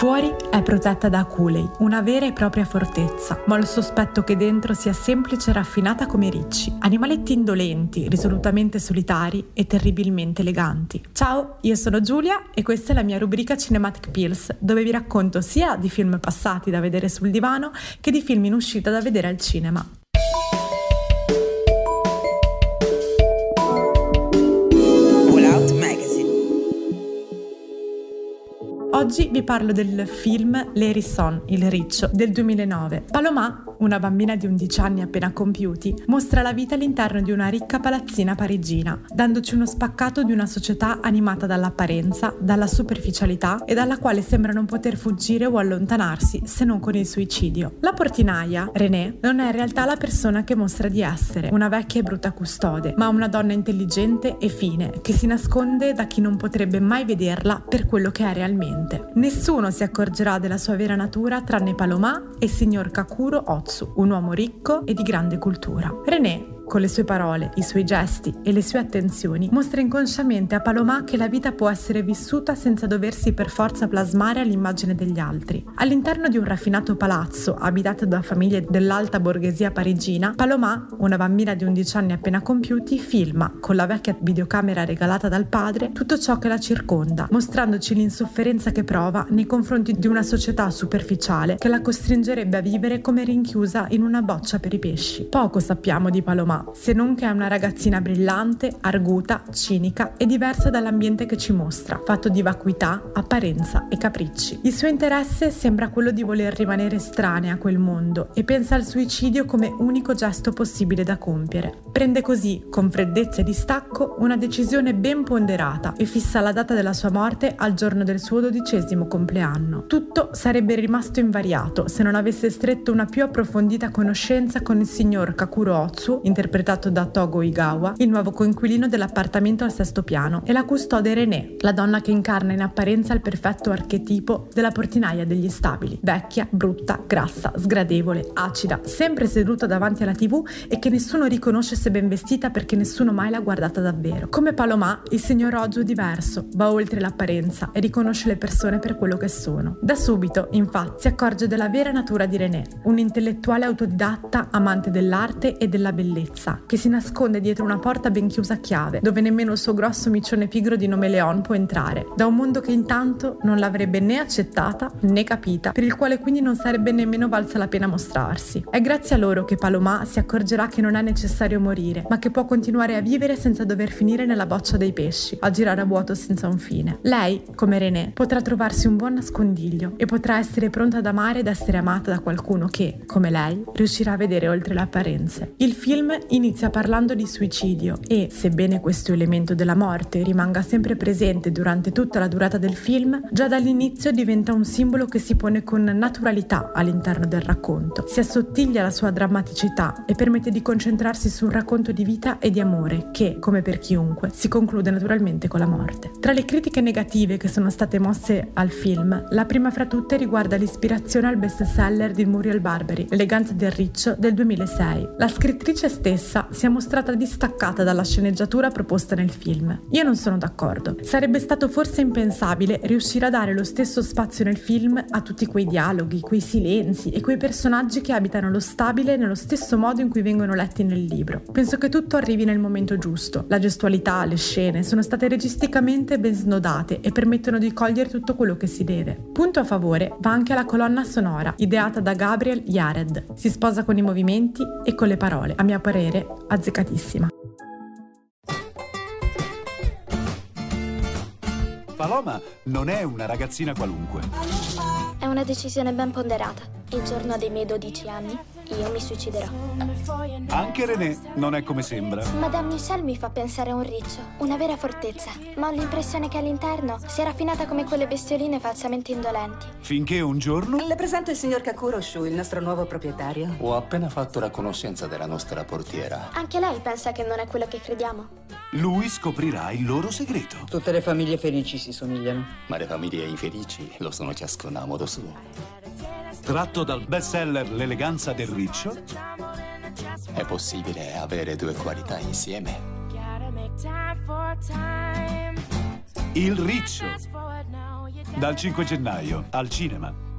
Fuori è protetta da Aculei, una vera e propria fortezza, ma ho il sospetto che dentro sia semplice e raffinata come ricci, animaletti indolenti, risolutamente solitari e terribilmente eleganti. Ciao, io sono Giulia e questa è la mia rubrica Cinematic Pills, dove vi racconto sia di film passati da vedere sul divano che di film in uscita da vedere al cinema. Oggi vi parlo del film L'Hérisson, il riccio, del 2009. Paloma, una bambina di 11 anni appena compiuti, mostra la vita all'interno di una ricca palazzina parigina, dandoci uno spaccato di una società animata dall'apparenza, dalla superficialità e dalla quale sembra non poter fuggire o allontanarsi se non con il suicidio. La portinaia, René, non è in realtà la persona che mostra di essere, una vecchia e brutta custode, ma una donna intelligente e fine, che si nasconde da chi non potrebbe mai vederla per quello che è realmente niente. Nessuno si accorgerà della sua vera natura tranne Palomà e signor Kakuro Otsu, un uomo ricco e di grande cultura. René con le sue parole, i suoi gesti e le sue attenzioni, mostra inconsciamente a Paloma che la vita può essere vissuta senza doversi per forza plasmare all'immagine degli altri. All'interno di un raffinato palazzo abitato da famiglie dell'alta borghesia parigina, Paloma, una bambina di 11 anni appena compiuti, filma, con la vecchia videocamera regalata dal padre, tutto ciò che la circonda, mostrandoci l'insofferenza che prova nei confronti di una società superficiale che la costringerebbe a vivere come rinchiusa in una boccia per i pesci. Poco sappiamo di Se non che è una ragazzina brillante, arguta, cinica e diversa dall'ambiente che ci mostra, fatto di vacuità, apparenza e capricci. Il suo interesse sembra quello di voler rimanere estranea a quel mondo e pensa al suicidio come unico gesto possibile da compiere. Prende così, con freddezza e distacco, una decisione ben ponderata e fissa la data della sua morte al giorno del suo dodicesimo compleanno. Tutto sarebbe rimasto invariato se non avesse stretto una più approfondita conoscenza con il signor Kakuro Otsu, interpretato interpretato da Togo Igawa, il nuovo coinquilino dell'appartamento al sesto piano, e la custode René, la donna che incarna in apparenza il perfetto archetipo della portinaia degli stabili, vecchia, brutta, grassa, sgradevole, acida, sempre seduta davanti alla tv e che nessuno riconosce se ben vestita perché nessuno mai l'ha guardata davvero. Come Paloma, il signor Oggio è diverso, va oltre l'apparenza e riconosce le persone per quello che sono. Da subito, infatti, si accorge della vera natura di René, un intellettuale autodidatta amante dell'arte e della bellezza pazza che si nasconde dietro una porta ben chiusa a chiave, dove nemmeno il suo grosso micione pigro di nome Leon può entrare, da un mondo che intanto non l'avrebbe né accettata né capita, per il quale quindi non sarebbe nemmeno valsa la pena mostrarsi. È grazie a loro che Paloma si accorgerà che non è necessario morire, ma che può continuare a vivere senza dover finire nella boccia dei pesci, a girare a vuoto senza un fine. Lei, come René, potrà trovarsi un buon nascondiglio e potrà essere pronta ad amare ed essere amata da qualcuno che, come lei, riuscirà a vedere oltre le apparenze. Il film inizia parlando di suicidio e, sebbene questo elemento della morte rimanga sempre presente durante tutta la durata del film, già dall'inizio diventa un simbolo che si pone con naturalità all'interno del racconto. Si assottiglia la sua drammaticità e permette di concentrarsi su un racconto di vita e di amore che, come per chiunque, si conclude naturalmente con la morte. Tra le critiche negative che sono state mosse al film, la prima fra tutte riguarda l'ispirazione al bestseller di Muriel Barberi, L'eleganza del riccio del 2006. La scrittrice stessa stessa si è mostrata distaccata dalla sceneggiatura proposta nel film. Io non sono d'accordo. Sarebbe stato forse impensabile riuscire a dare lo stesso spazio nel film a tutti quei dialoghi, quei silenzi e quei personaggi che abitano lo stabile nello stesso modo in cui vengono letti nel libro. Penso che tutto arrivi nel momento giusto. La gestualità, le scene sono state registicamente ben snodate e permettono di cogliere tutto quello che si deve. Punto a favore va anche la colonna sonora, ideata da Gabriel Yared. Si sposa con i movimenti e con le parole, a mio parere parere azzeccatissima. Paloma non è una ragazzina qualunque. È una decisione ben ponderata. Il giorno dei miei 12 anni io mi suiciderò. Anche René non è come sembra. Madame Michel mi fa pensare a un riccio, una vera fortezza. Ma ho l'impressione che all'interno sia raffinata come quelle bestioline falsamente indolenti. Finché un giorno... Le presento il signor Kakuro Shu, il nostro nuovo proprietario. Ho appena fatto la conoscenza della nostra portiera. Anche lei pensa che non è quello che crediamo? Lui scoprirà il loro segreto. Tutte le famiglie felici si somigliano. Ma le famiglie infelici lo sono ciascuna a modo suo. Tratto dal bestseller L'eleganza del riccio. È possibile avere due qualità insieme. Il riccio Dal 5 gennaio al cinema.